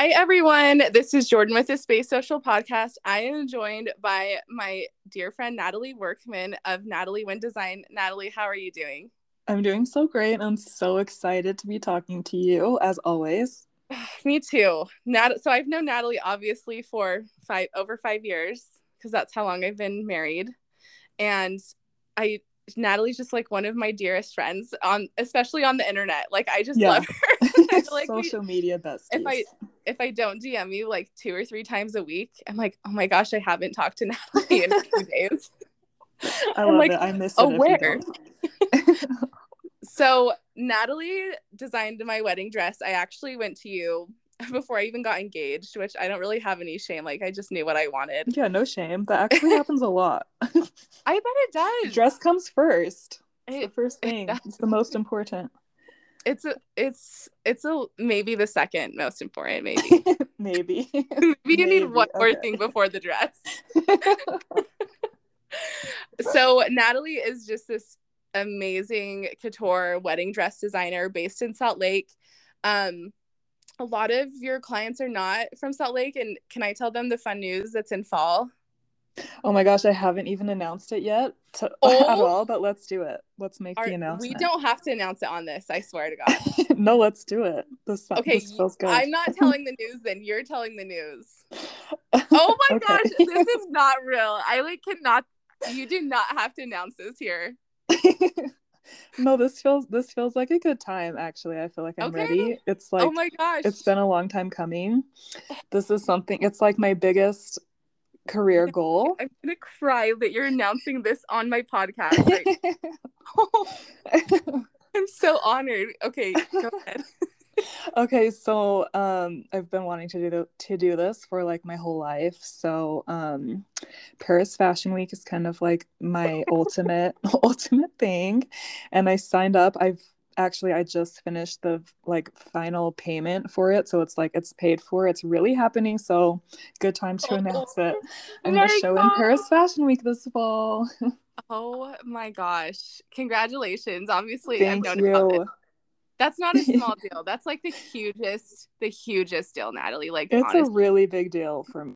Hi, everyone. This is Jordan with the Space Social Podcast. I am joined by my dear friend Natalie Workman of Natalie Wynn Design. Natalie, how are you doing? I'm doing so great. I'm so excited to be talking to you as always. Me too. Nat- so I've known Natalie obviously for five over five years because that's how long I've been married, and I Natalie's just like one of my dearest friends on especially on the internet. Like I just yeah. love her. like social we, media besties. If I if I don't DM you like two or three times a week, I'm like, oh my gosh, I haven't talked to Natalie in a few days. I love like, it. I miss it. Aware. so Natalie designed my wedding dress. I actually went to you before I even got engaged, which I don't really have any shame. Like I just knew what I wanted. Yeah, no shame. That actually happens a lot. I bet it does. Dress comes first. It's it, the first thing. It it's the most important. It's a it's it's a maybe the second most important, maybe. maybe. maybe you maybe. need one okay. more thing before the dress. so Natalie is just this amazing couture wedding dress designer based in Salt Lake. Um, a lot of your clients are not from Salt Lake. And can I tell them the fun news that's in fall? Oh my gosh, I haven't even announced it yet to, oh, at all, but let's do it. Let's make the announcement. We don't have to announce it on this, I swear to God. no, let's do it. This, okay, this feels good. I'm not telling the news then. You're telling the news. Oh my okay. gosh, this is not real. I like cannot you do not have to announce this here no, this feels this feels like a good time actually. I feel like I'm okay. ready. It's oh like Oh my gosh. It's been a long time coming. This is something it's like my biggest career goal. I'm gonna cry that you're announcing this on my podcast. Like, I'm so honored. Okay, go ahead okay so um i've been wanting to do the, to do this for like my whole life so um paris fashion week is kind of like my ultimate ultimate thing and i signed up. I've actually i just finished the like final payment for it so it's like it's paid for it's really happening so good time to announce it. I'm gonna show in paris fashion week this fall. Oh my gosh. Congratulations obviously Thank i've known you. about it that's not a small deal. That's like the hugest, the hugest deal, Natalie. Like it's honestly. a really big deal for me.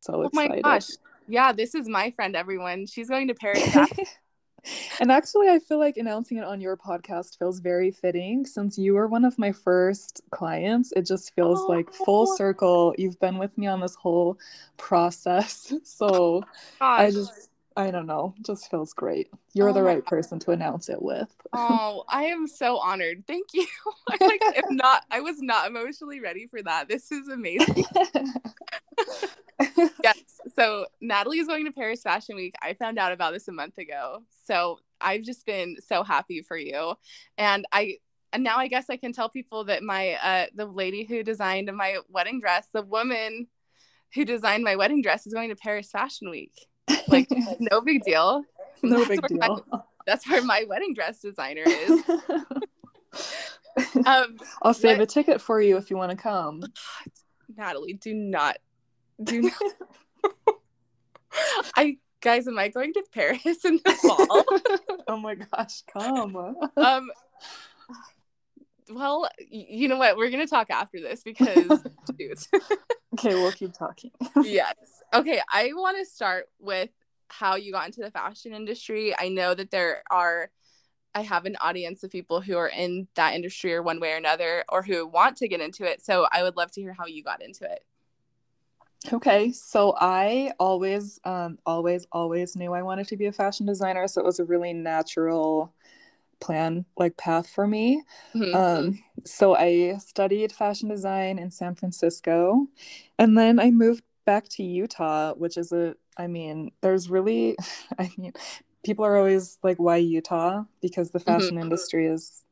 So excited. Oh my gosh. Yeah, this is my friend, everyone. She's going to Paris. and actually, I feel like announcing it on your podcast feels very fitting since you were one of my first clients. It just feels oh. like full oh. circle. You've been with me on this whole process. So Gosh. I just I don't know, just feels great. You're oh the right person to announce it with. oh, I am so honored. Thank you. I like am not I was not emotionally ready for that. This is amazing. yes. So Natalie is going to Paris Fashion Week. I found out about this a month ago. So I've just been so happy for you. And I and now I guess I can tell people that my uh the lady who designed my wedding dress, the woman who designed my wedding dress is going to Paris Fashion Week. Like, no big deal. No that's big deal. My, that's where my wedding dress designer is. um, I'll save but, a ticket for you if you want to come. Natalie, do not, do not. I guys, am I going to Paris in the fall? oh my gosh, come. um, well, you know what? We're gonna talk after this because okay, we'll keep talking. yes. Okay, I want to start with how you got into the fashion industry. I know that there are I have an audience of people who are in that industry or one way or another or who want to get into it. So I would love to hear how you got into it. Okay, so I always, um, always, always knew I wanted to be a fashion designer. So it was a really natural plan like path for me mm-hmm. um, so i studied fashion design in san francisco and then i moved back to utah which is a i mean there's really i mean people are always like why utah because the fashion mm-hmm. industry is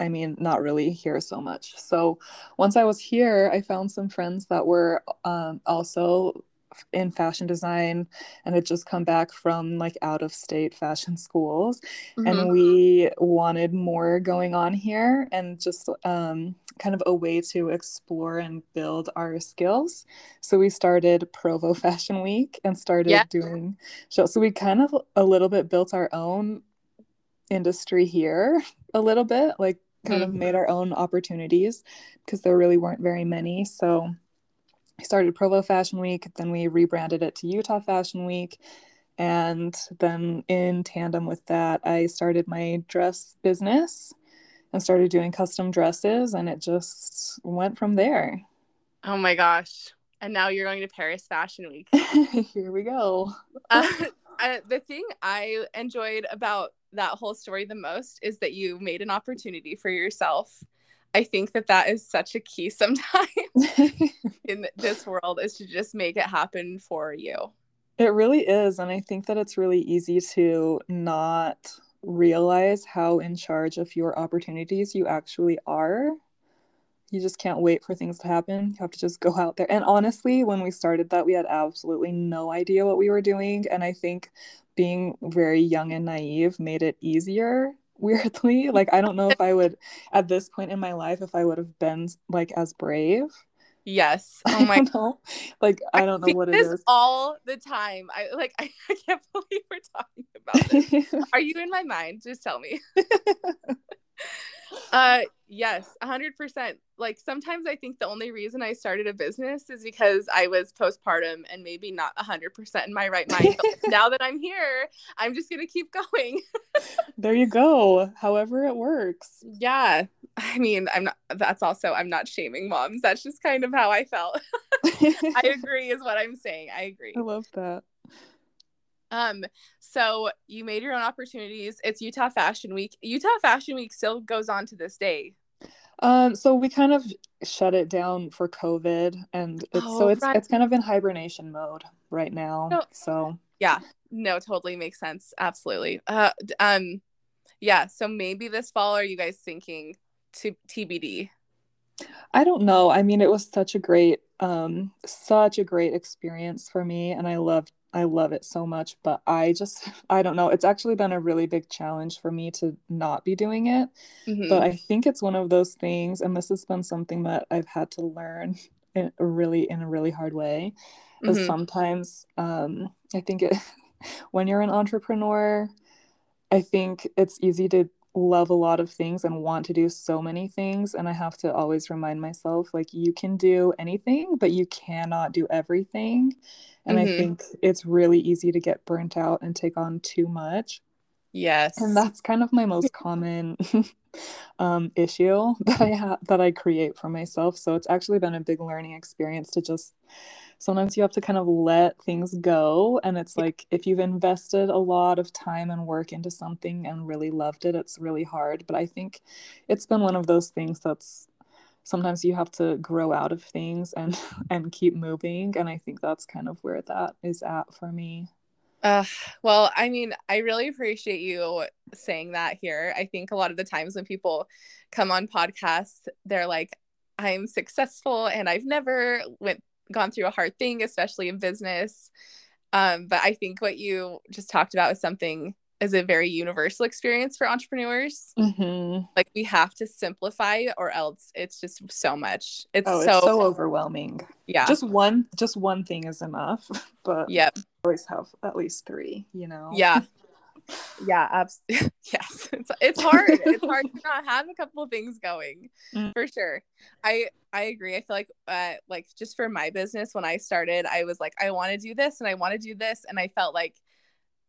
I mean, not really here so much. So once I was here, I found some friends that were um, also in fashion design and had just come back from like out of state fashion schools mm-hmm. and we wanted more going on here and just um, kind of a way to explore and build our skills so we started provo fashion week and started yeah. doing shows so we kind of a little bit built our own industry here a little bit like kind mm-hmm. of made our own opportunities because there really weren't very many. So I started Provo Fashion Week, then we rebranded it to Utah Fashion Week. And then in tandem with that, I started my dress business and started doing custom dresses, and it just went from there. Oh my gosh. And now you're going to Paris Fashion Week. Here we go. uh, uh, the thing I enjoyed about that whole story the most is that you made an opportunity for yourself. I think that that is such a key sometimes in this world is to just make it happen for you. It really is. And I think that it's really easy to not realize how in charge of your opportunities you actually are. You just can't wait for things to happen. You have to just go out there. And honestly, when we started that, we had absolutely no idea what we were doing. And I think being very young and naive made it easier weirdly like i don't know if i would at this point in my life if i would have been like as brave. Yes. Oh my god like i don't know what it is. all the time. I like I, I can't believe we're talking about this. Are you in my mind? Just tell me uh yes 100% like sometimes i think the only reason i started a business is because i was postpartum and maybe not 100% in my right mind but now that i'm here i'm just gonna keep going. There you go however it works. Yeah i mean i'm not that's also i'm not shaming moms. That's just kind of how i felt. I agree is what i'm saying. I agree. I love that um, so you made your own opportunities. It's Utah Fashion Week. Utah Fashion Week still goes on to this day. Um, so we kind of shut it down for COVID, and it's, oh, so it's right. it's kind of in hibernation mode right now. No. So yeah, no, totally makes sense. Absolutely. Uh, um, yeah. So maybe this fall, are you guys thinking to TBD? I don't know. I mean, it was such a great, um, such a great experience for me, and I loved I love it so much, but I just I don't know. It's actually been a really big challenge for me to not be doing it. Mm-hmm. But I think it's one of those things and this has been something that I've had to learn in a really in a really hard way. Because mm-hmm. sometimes um I think it when you're an entrepreneur, I think it's easy to love a lot of things and want to do so many things and i have to always remind myself like you can do anything but you cannot do everything. And mm-hmm. i think it's really easy to get burnt out and take on too much. Yes. and that's kind of my most common um, issue that i have that i create for myself. So it's actually been a big learning experience to just sometimes you have to kind of let things go. And it's like if you've invested a lot of time and work into something and really loved it it's really hard. But i think it's been one of those things that's sometimes you have to grow out of things and and keep moving. And i think that's kind of where that is at for me. Uh, well, I mean, I really appreciate you saying that here. I think a lot of the times when people come on podcasts, they're like, I'm successful and I've never went gone through a hard thing, especially in business. Um, but I think what you just talked about is something is a very universal experience for entrepreneurs. Mm-hmm. Like we have to simplify, or else it's just so much. It's, oh, so, it's so overwhelming. Yeah, just one, just one thing is enough. But yeah, always have at least three. You know. Yeah, yeah absolutely yes it's, it's hard it's hard to not have a couple of things going mm. for sure. I i agree i feel like uh like just for my business when i started i was like i want to do this and i want to do this and i felt like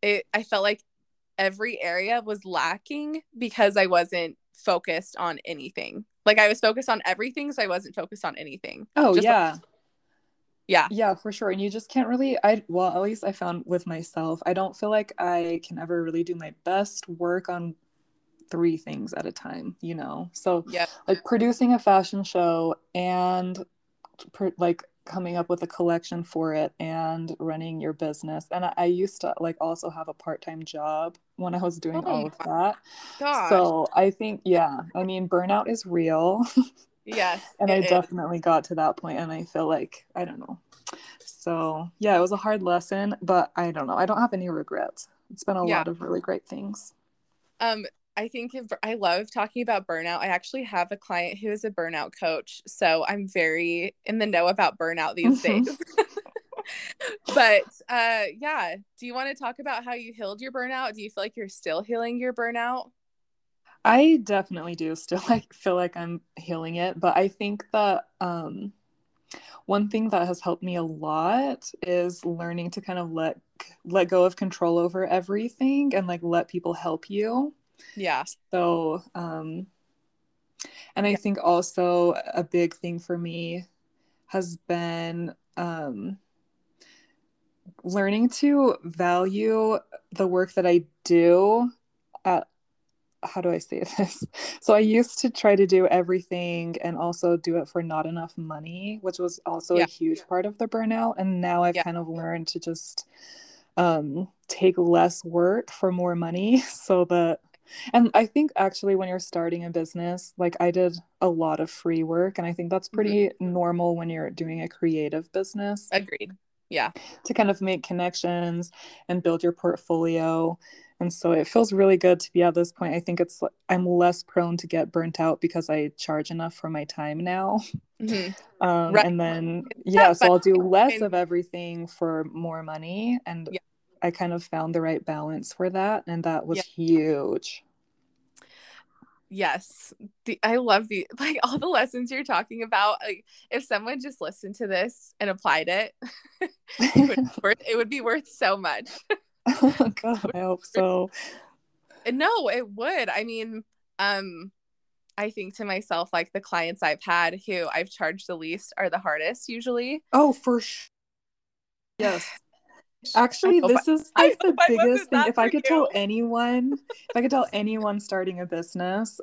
it i felt like every area was lacking because i wasn't focused on anything. Like i was focused on everything so i wasn't focused on anything. Oh just yeah. like, yeah. Yeah for sure and you just can't really i well at least i found with myself i don't feel like i can ever really do my best work on three things at a time you know? So yeah. like producing a fashion show and pr- like coming up with a collection for it and running your business and I, I used to like also have a part-time job when i was doing oh all of that. gosh. so i think yeah i mean burnout is real Yes. and I definitely got to that point and I feel like I don't know. So, yeah, it was a hard lesson, but I don't know. I don't have any regrets. It's been a yeah. lot of really great things. Um I think if, I love talking about burnout. I actually have a client who is a burnout coach, so I'm very in the know about burnout these days. but uh yeah, do you want to talk about how you healed your burnout? Do you feel like you're still healing your burnout? I definitely do still like feel like I'm healing it, but I think that um one thing that has helped me a lot is learning to kind of let let go of control over everything and like let people help you. Yeah. So um and I think also a big thing for me has been um learning to value the work that I do at how do I say this? So I used to try to do everything and also do it for not enough money, which was also yeah. a huge part of the burnout. And now I've yeah. kind of learned to just um, take less work for more money so that and I think actually when you're starting a business, like I did a lot of free work and I think that's pretty mm-hmm. normal when you're doing a creative business. Agreed. Yeah. To kind of make connections and build your portfolio and so it feels really good to be at this point i think it's i'm less prone to get burnt out because i charge enough for my time now mm-hmm. um, right. and then yeah so i'll do less of everything for more money and yeah. i kind of found the right balance for that and that was yeah. huge yes the i love the like all the lessons you're talking about like if someone just listened to this and applied it it, would worth, it would be worth so much oh god i hope so no it would. I mean um i think to myself like the clients i've had who i've charged the least are the hardest usually. Oh for sure yes. Actually this is like the biggest thing. if i could you. tell anyone if i could tell anyone starting a business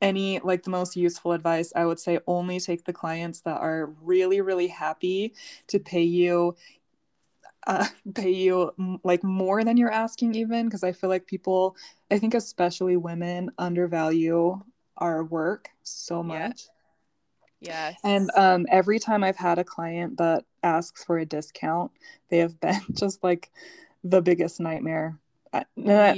any like the most useful advice i would say only take the clients that are really really happy to pay you uh, pay you like more than you're asking even because i feel like people i think especially women undervalue our work so much. Yes. and um, every time i've had a client that asks for a discount they have been just like the biggest nightmare I,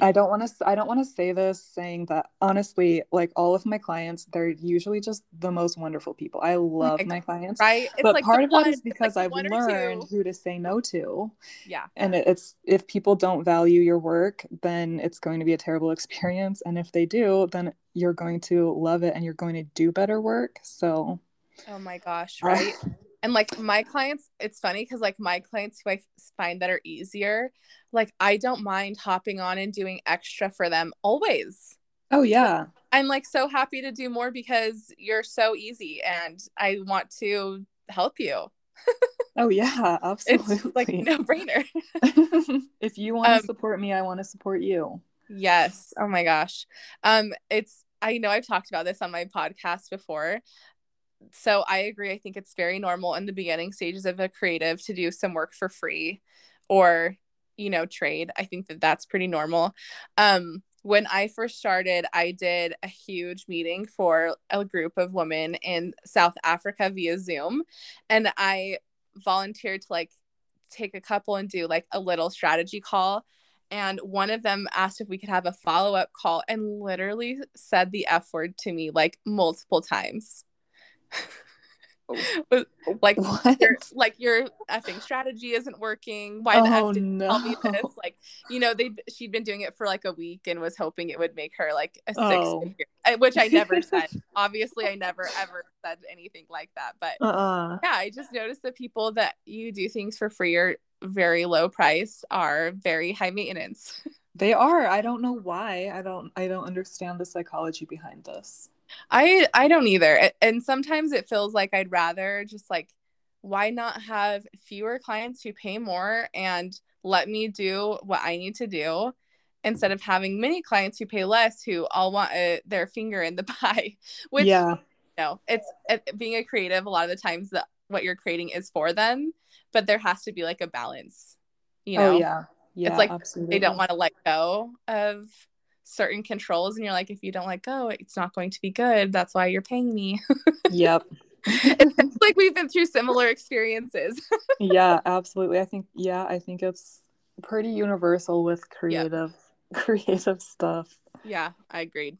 I don't want to I don't want to say this saying that honestly like all of my clients they're usually just the most wonderful people. I love my clients. Right. It's but like part of one, that is because like I've learned who to say no to. Yeah. And it's if people don't value your work, then it's going to be a terrible experience and if they do, then you're going to love it and you're going to do better work. So Oh my gosh, right? And like my clients, it's funny cuz like my clients who I find that are easier, like I don't mind hopping on and doing extra for them always. Oh yeah. I'm like so happy to do more because you're so easy and I want to help you. oh yeah, absolutely. It's like no brainer. if you want to um, support me, I want to support you. Yes. Oh my gosh. Um it's I know I've talked about this on my podcast before. So I agree. I think it's very normal in the beginning stages of a creative to do some work for free or you know trade i think that that's pretty normal um when i first started i did a huge meeting for a group of women in south africa via zoom and i volunteered to like take a couple and do like a little strategy call and one of them asked if we could have a follow-up call and literally said the f word to me like multiple times Oh. Oh. like your like your effing strategy isn't working. Why the oh, f did no. tell me this? Like, you know, they she'd been doing it for like a week and was hoping it would make her like a six oh. figure, uh, which I never said. Obviously, I never ever said anything like that. But uh-uh. yeah, I just noticed that people that you do things for free or very low price are very high maintenance. They are. I don't know why. I don't. I don't understand the psychology behind this. I I don't either. And sometimes it feels like I'd rather just like why not have fewer clients who pay more and let me do what I need to do instead of having many clients who pay less who all want a, their finger in the pie. Which yeah. You know, it's it, being a creative a lot of the times that what you're creating is for them, but there has to be like a balance. You oh, know? Oh yeah. Yeah, it's like absolutely. they don't want to let go of certain controls and you're like if you don't let go it's not going to be good. That's why you're paying me. Yep. It's like we've been through similar experiences. Yeah absolutely. I think yeah i think it's pretty universal with creative yep. creative stuff. Yeah i agreed.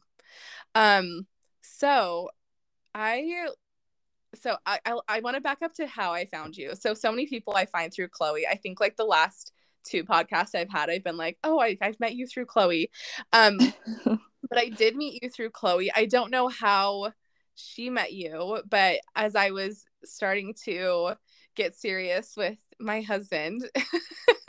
Um so i so i i, I want to back up to how i found you. So so many people i find through chloe. I think like the last two podcasts I've had, I've been like, oh, I, I've met you through Chloe. Um, but I did meet you through Chloe. I don't know how she met you, but as I was starting to get serious with my husband,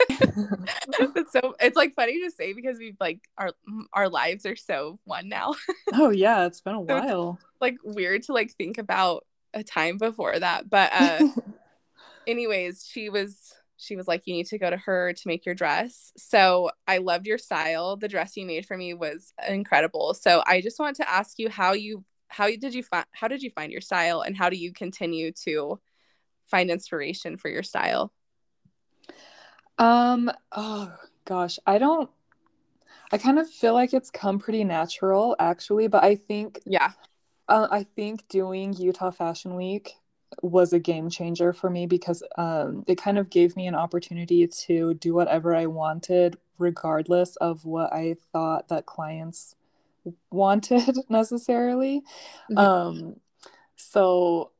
it's so it's like funny to say because we've like our our lives are so one now. oh yeah, it's been a while. So like weird to like think about a time before that, but uh anyways, she was she was like, You need to go to her to make your dress. So I loved your style. The dress you made for me was incredible. So I just want to ask you how you how did you find how did you find your style and how do you continue to find inspiration for your style? Um oh gosh, I don't I kind of feel like it's come pretty natural actually, but I think yeah. Uh, I think doing Utah Fashion Week was a game changer for me because um, it kind of gave me an opportunity to do whatever I wanted, regardless of what I thought that clients wanted necessarily. Mm-hmm. Um, so,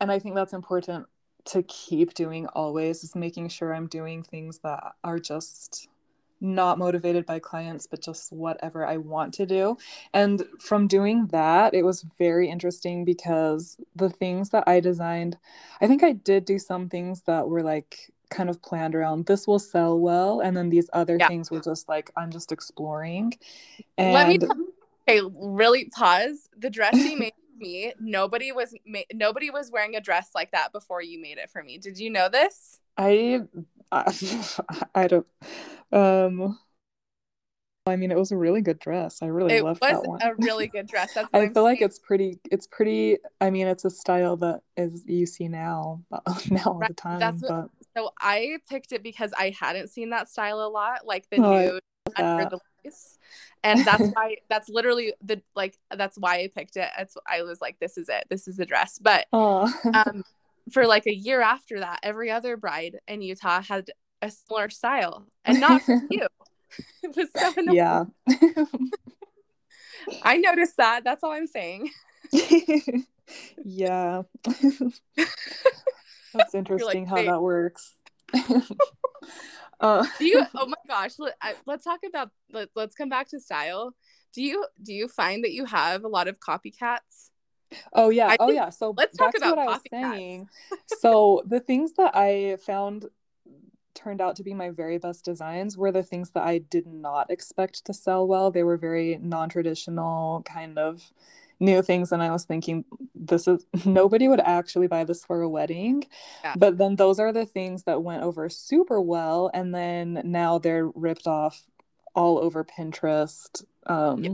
and I think that's important to keep doing always is making sure I'm doing things that are just not motivated by clients, but just whatever I want to do. And from doing that, it was very interesting because the things that I designed, I think I did do some things that were like kind of planned around this will sell well. And then these other yeah. things were just like, I'm just exploring. And let me, okay, really pause. The dress you made me, nobody was, ma- nobody was wearing a dress like that before you made it for me. Did you know this? I, I, I don't, um, I mean, it was a really good dress. I really it loved that one. It was a really good dress. That's I feel saying. like it's pretty. It's pretty. I mean, it's a style that is you see now, now all the time. That's what, so I picked it because I hadn't seen that style a lot, like the oh, nude under the lace, and that's why. that's literally the like. That's why I picked it. It's. I was like, this is it. This is the dress. But oh. um, for like a year after that, every other bride in Utah had a similar style, and not for you. it was so annoying. Yeah. I noticed that. That's all I'm saying. yeah. That's interesting like, how that works. uh, do you? Oh my gosh! Let, us talk about. Let, let's come back to style. Do you do you find that you have a lot of copycats? Oh yeah. I oh yeah. So let's talk about what I was saying. so the things that I found turned out to be my very best designs were the things that I did not expect to sell well. They were very non-traditional kind of new things and I was thinking this is nobody would actually buy this for a wedding. Yeah. But then those are the things that went over super well and then now they're ripped off all over Pinterest. Um, yep.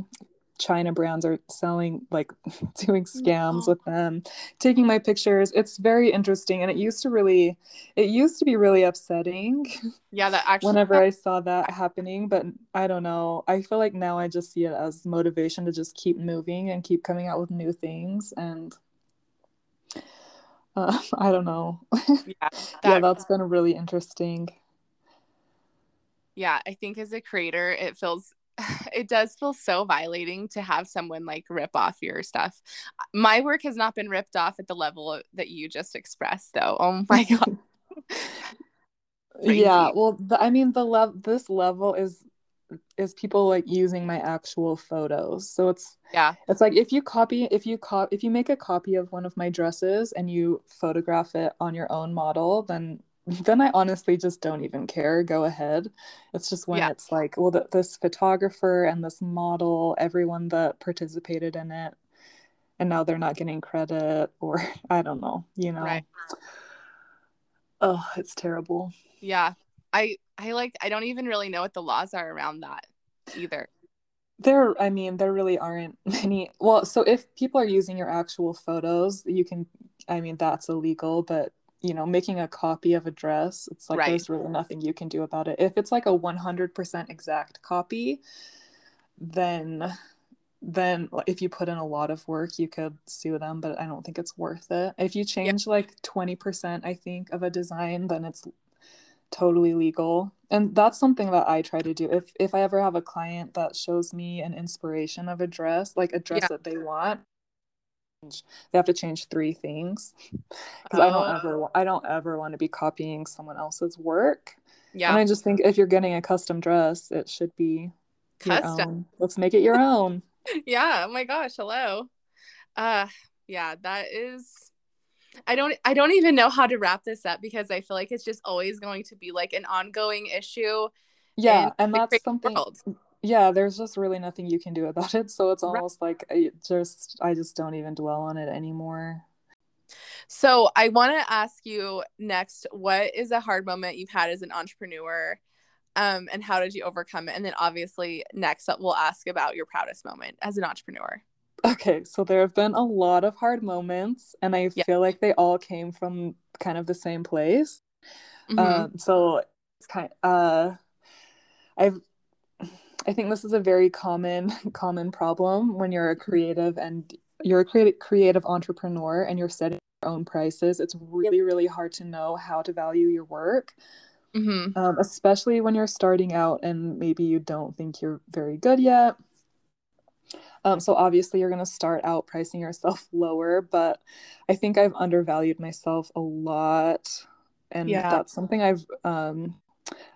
China brands are selling like doing scams with them, taking my pictures. It's very interesting and it used to really it used to be really upsetting. Yeah, that actually whenever I saw that happening, but I don't know. I feel like now I just see it as motivation to just keep moving and keep coming out with new things and uh, I don't know. Yeah, that, yeah, that's been really interesting. Yeah, I think as a creator, it feels it does feel so violating to have someone like rip off your stuff. My work has not been ripped off at the level that you just expressed, though. Oh my god. yeah, well, the, I mean, the level this level is is people like using my actual photos. So it's yeah, it's like if you copy if you cop if you make a copy of one of my dresses and you photograph it on your own model, then then I honestly just don't even care. Go ahead. It's just when yeah. it's like, well, the, this photographer and this model, everyone that participated in it, and now they're not getting credit, or I don't know, you know. Right. Oh, it's terrible. Yeah. I I like I don't even really know what the laws are around that either. There, I mean, there really aren't many. Well, so if people are using your actual photos, you can, I mean, that's illegal, but you know making a copy of a dress it's like right. there's really nothing you can do about it if it's like a 100% exact copy then then if you put in a lot of work you could sue them but i don't think it's worth it if you change yeah. like 20% i think of a design then it's totally legal and that's something that i try to do if if i ever have a client that shows me an inspiration of a dress like a dress yeah. that they want they have to change three things because oh. I don't ever I don't ever want to be copying someone else's work. Yeah. And I just think if you're getting a custom dress, it should be custom. Let's make it your own. yeah. Oh my gosh. Hello. Uh yeah, that is I don't I don't even know how to wrap this up because I feel like it's just always going to be like an ongoing issue. Yeah, and that's something world. Yeah, there's just really nothing you can do about it. So it's almost right. like I just I just don't even dwell on it anymore. So I want to ask you next, what is a hard moment you've had as an entrepreneur? Um, and how did you overcome it? And then obviously next up we'll ask about your proudest moment as an entrepreneur. Okay, so there have been a lot of hard moments, and I yeah. feel like they all came from kind of the same place. Mm-hmm. Um, so it's kind of, uh, I've I think this is a very common common problem when you're a creative and you're a creative creative entrepreneur and you're setting your own prices. It's really really hard to know how to value your work. Mm-hmm. Um, especially when you're starting out and maybe you don't think you're very good yet um, so obviously, you're going to start out pricing yourself lower, but I think I've undervalued myself a lot. And yeah. that's something I've um,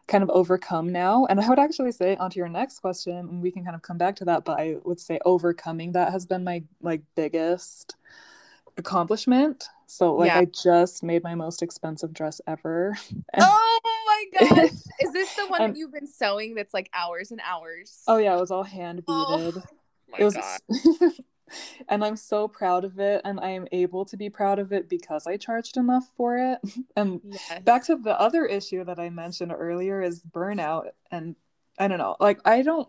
kind of overcome now. And I would actually say, onto your next question, and we can kind of come back to that, but I would say overcoming that has been my like biggest accomplishment. So like yeah. I just made my most expensive dress ever. oh my gosh. Is this the one and, that you've been sewing that's like hours and hours? Oh yeah, it was all hand oh beaded. Oh it was and i'm so proud of it and i am able to be proud of it because i charged enough for it and yes. back to the other issue that i mentioned earlier is burnout and i don't know like i don't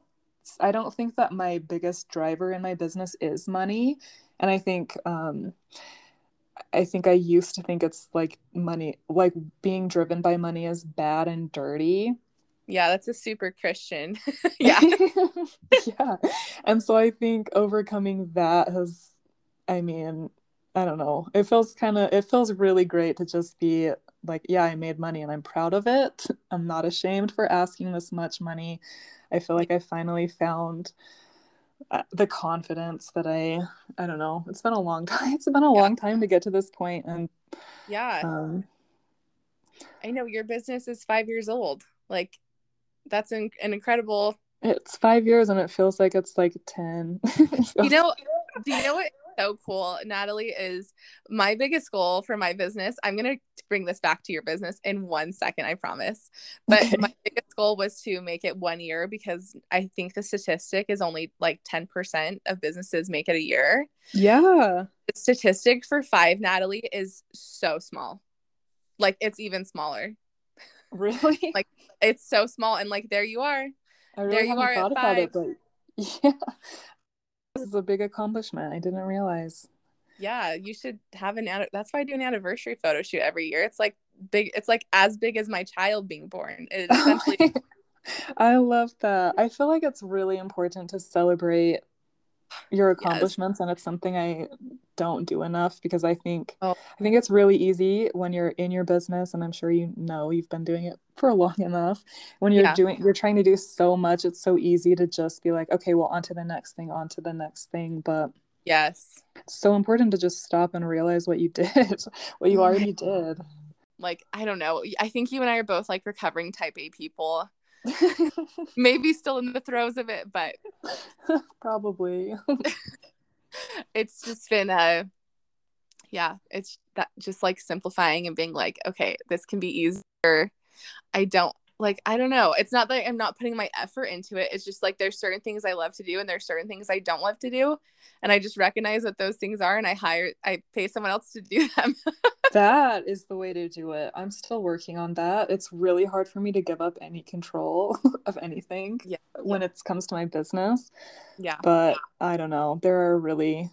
i don't think that my biggest driver in my business is money and i think um I think I used to think it's like money, like being driven by money is bad and dirty. Yeah, that's a super Christian. yeah. yeah. And so I think overcoming that has, I mean, I don't know. It feels kind of, it feels really great to just be like, yeah, I made money and I'm proud of it. I'm not ashamed for asking this much money. I feel like I finally found uh, the confidence that I, I don't know. It's been a long time. It's been a yeah. long time to get to this point, and yeah. Um, I know your business is five years old. Like that's an, an incredible it's five years and it feels like it's like 10 you know do you know what so cool natalie is my biggest goal for my business i'm going to bring this back to your business in one second i promise but okay. my biggest goal was to make it one year because i think the statistic is only like 10% of businesses make it a year. Yeah. The statistic for five natalie is so small. Like it's even smaller Really? like it's so small and like there you are. I Really there you are at five. It, but yeah. This is a big accomplishment. I didn't realize. Yeah, you should have an that's why I do an anniversary photo shoot every year. It's like big it's like as big as my child being born. It essentially I love that. I feel like it's really important to celebrate your accomplishments yes. and it's something i don't do enough because i think oh. i think it's really easy when you're in your business and i'm sure you know you've been doing it for long enough when you're yeah. doing you're trying to do so much it's so easy to just be like okay well on to the next thing on to the next thing but yes it's so important to just stop and realize what you did what you oh already did like i don't know i think you and i are both like recovering type a people Maybe still in the throes of it, but probably. it's just been a yeah, it's that just like simplifying and being like, okay, this can be easier. I don't like I don't know. It's not that I'm not putting my effort into it. It's just like there's certain things I love to do and there's certain things I don't love to do. And I just recognize what those things are and I hire I pay someone else to do them. that is the way to do it. I'm still working on that. It's really hard for me to give up any control of anything yeah. when it comes to my business. Yeah. But I don't know. There are really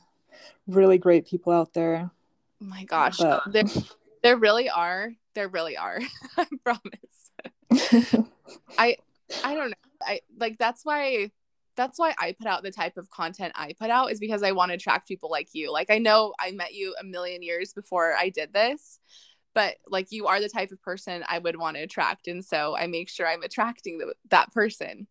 really great people out there. Oh my gosh. But... There, there really are. There really are. I promise. I I don't know. I like that's why that's why I put out the type of content I put out is because I want to attract people like you. Like I know I met you a million years before I did this, but like you are the type of person I would want to attract and so I make sure I'm attracting the, that person.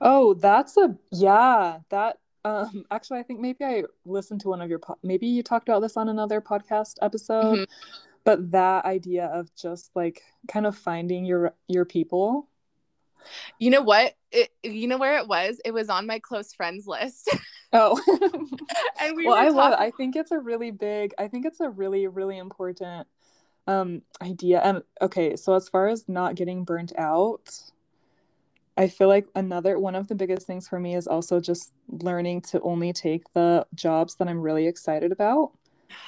Oh, that's a yeah, that um actually I think maybe I listened to one of your po- maybe you talked about this on another podcast episode. Mm-hmm but that idea of just like kind of finding your your people you know what it, you know where it was it was on my close friends list Oh. and we Well, I talking- love it. I think it's a really big I think it's a really really important um idea. And okay, so as far as not getting burnt out, I feel like another one of the biggest things for me is also just learning to only take the jobs that I'm really excited about.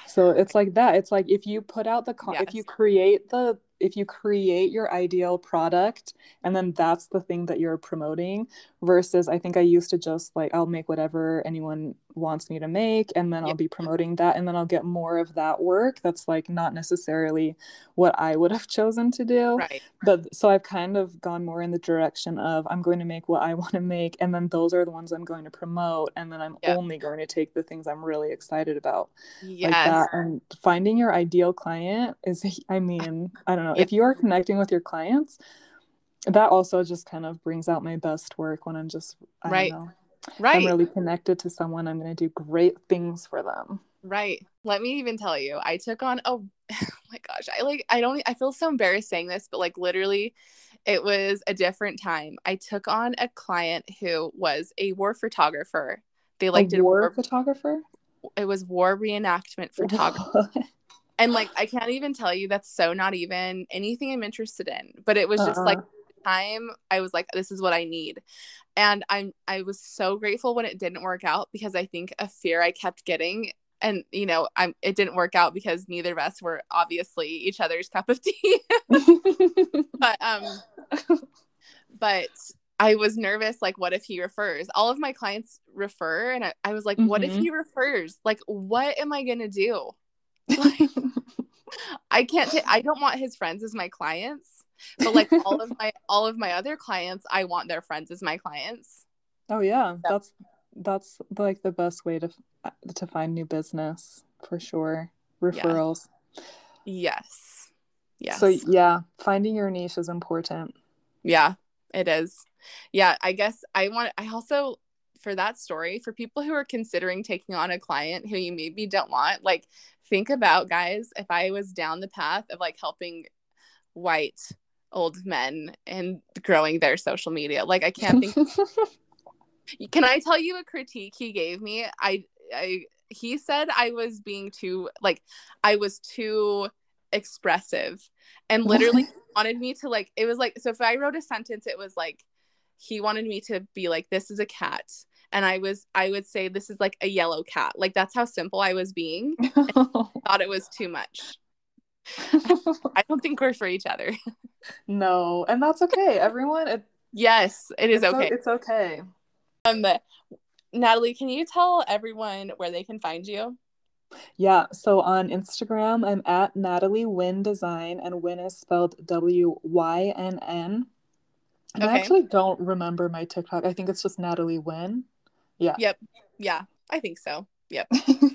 So it's like that. It's like if you put out the con- yes. if you create the if you create your ideal product and then that's the thing that you're promoting versus i think i used to just like i'll make whatever anyone wants me to make and then i'll be promoting that and then i'll get more of that work that's like not necessarily what i would have chosen to do. Right. But so i've kind of gone more in the direction of i'm going to make what i want to make and then those are the ones i'm going to promote and then i'm only going to take the things i'm really excited about. Yes. like that and finding your ideal client is i mean i don't know know if you are connecting with your clients that also just kind of brings out my best work when i'm just I right. know, right. i'm really connected to someone i'm going to do great things for them. Right. Let me even tell you i took on oh my gosh i like i don't i feel so embarrassed saying this but like literally it was a different time. I took on a client who was a war photographer. They like a did war, war photographer? It was war reenactment photographer and like I can't even tell you that's so not even anything I'm interested in. But it was just uh-uh. like time I was like, this is what I need. And I'm I was so grateful when it didn't work out because I think a fear I kept getting and you know i'm it didn't work out because neither of us were obviously each other's cup of tea but um but i was nervous like what if he refers all of my clients refer and i, I was like mm-hmm. what if mm-hmm. he refers like what am i gonna do like, I can't t- I don't want his friends as my clients, but like all of my all of my other clients, I want their friends as my clients. Oh yeah, so. that's that's like the best way to uh, to find new business for sure. Referrals. Yeah. Yes. Yes. So yeah, finding your niche is important. Yeah, it is. Yeah, I guess I want I also for that story for people who are considering taking on a client who you maybe don't want like think about guys if i was down the path of like helping white old men and growing their social media like i can't think can i tell you a critique he gave me i i he said i was being too like i was too expressive and literally wanted me to like it was like so if i wrote a sentence it was like he wanted me to be like this is a cat and I was I would say this is like a yellow cat. Like that's how simple I was being. I thought it was too much. I don't think we're for each other. no, and that's okay. Everyone it, Yes, it is it's okay. O- it's okay. Um Natalie, can you tell everyone where they can find you? Yeah, so on Instagram, I'm at Natalie Wynn Design, and Wynn is spelled W Y N N. And okay. I actually don't remember my TikTok. I think it's just Natalie Wynn. Yeah. Yep. Yeah, I think so. Yep.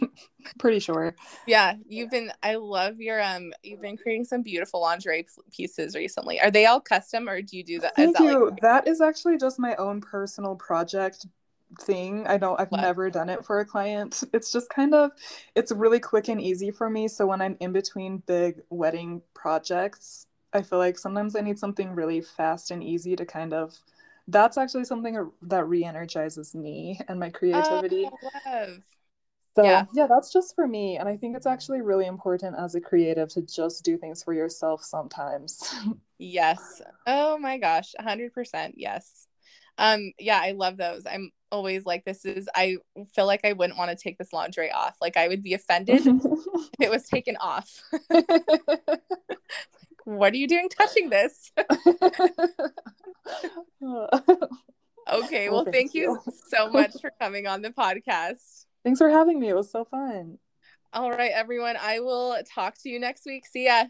Pretty sure. Yeah, you've been I love your um you've been creating some beautiful lingerie pieces recently. Are they all custom or do you do that? Thank that you. Like- that is actually just my own personal project thing. I don't I've never done it for a client. It's just kind of it's really quick and easy for me. So when I'm in between big wedding projects, I feel like sometimes I need something really fast and easy to kind of that's actually something that re-energizes me and my creativity. Oh, so yeah. yeah, that's just for me. And I think it's actually really important as a creative to just do things for yourself sometimes. yes. Oh my gosh. hundred percent. Yes. Um, yeah, I love those. I'm always like, this is I feel like I wouldn't want to take this lingerie off. Like I would be offended if it was taken off. what are you doing touching this? okay, well, thank, you so much for coming on the podcast. Thanks for having me. It was so fun. All right, everyone. I will talk to you next week. See ya.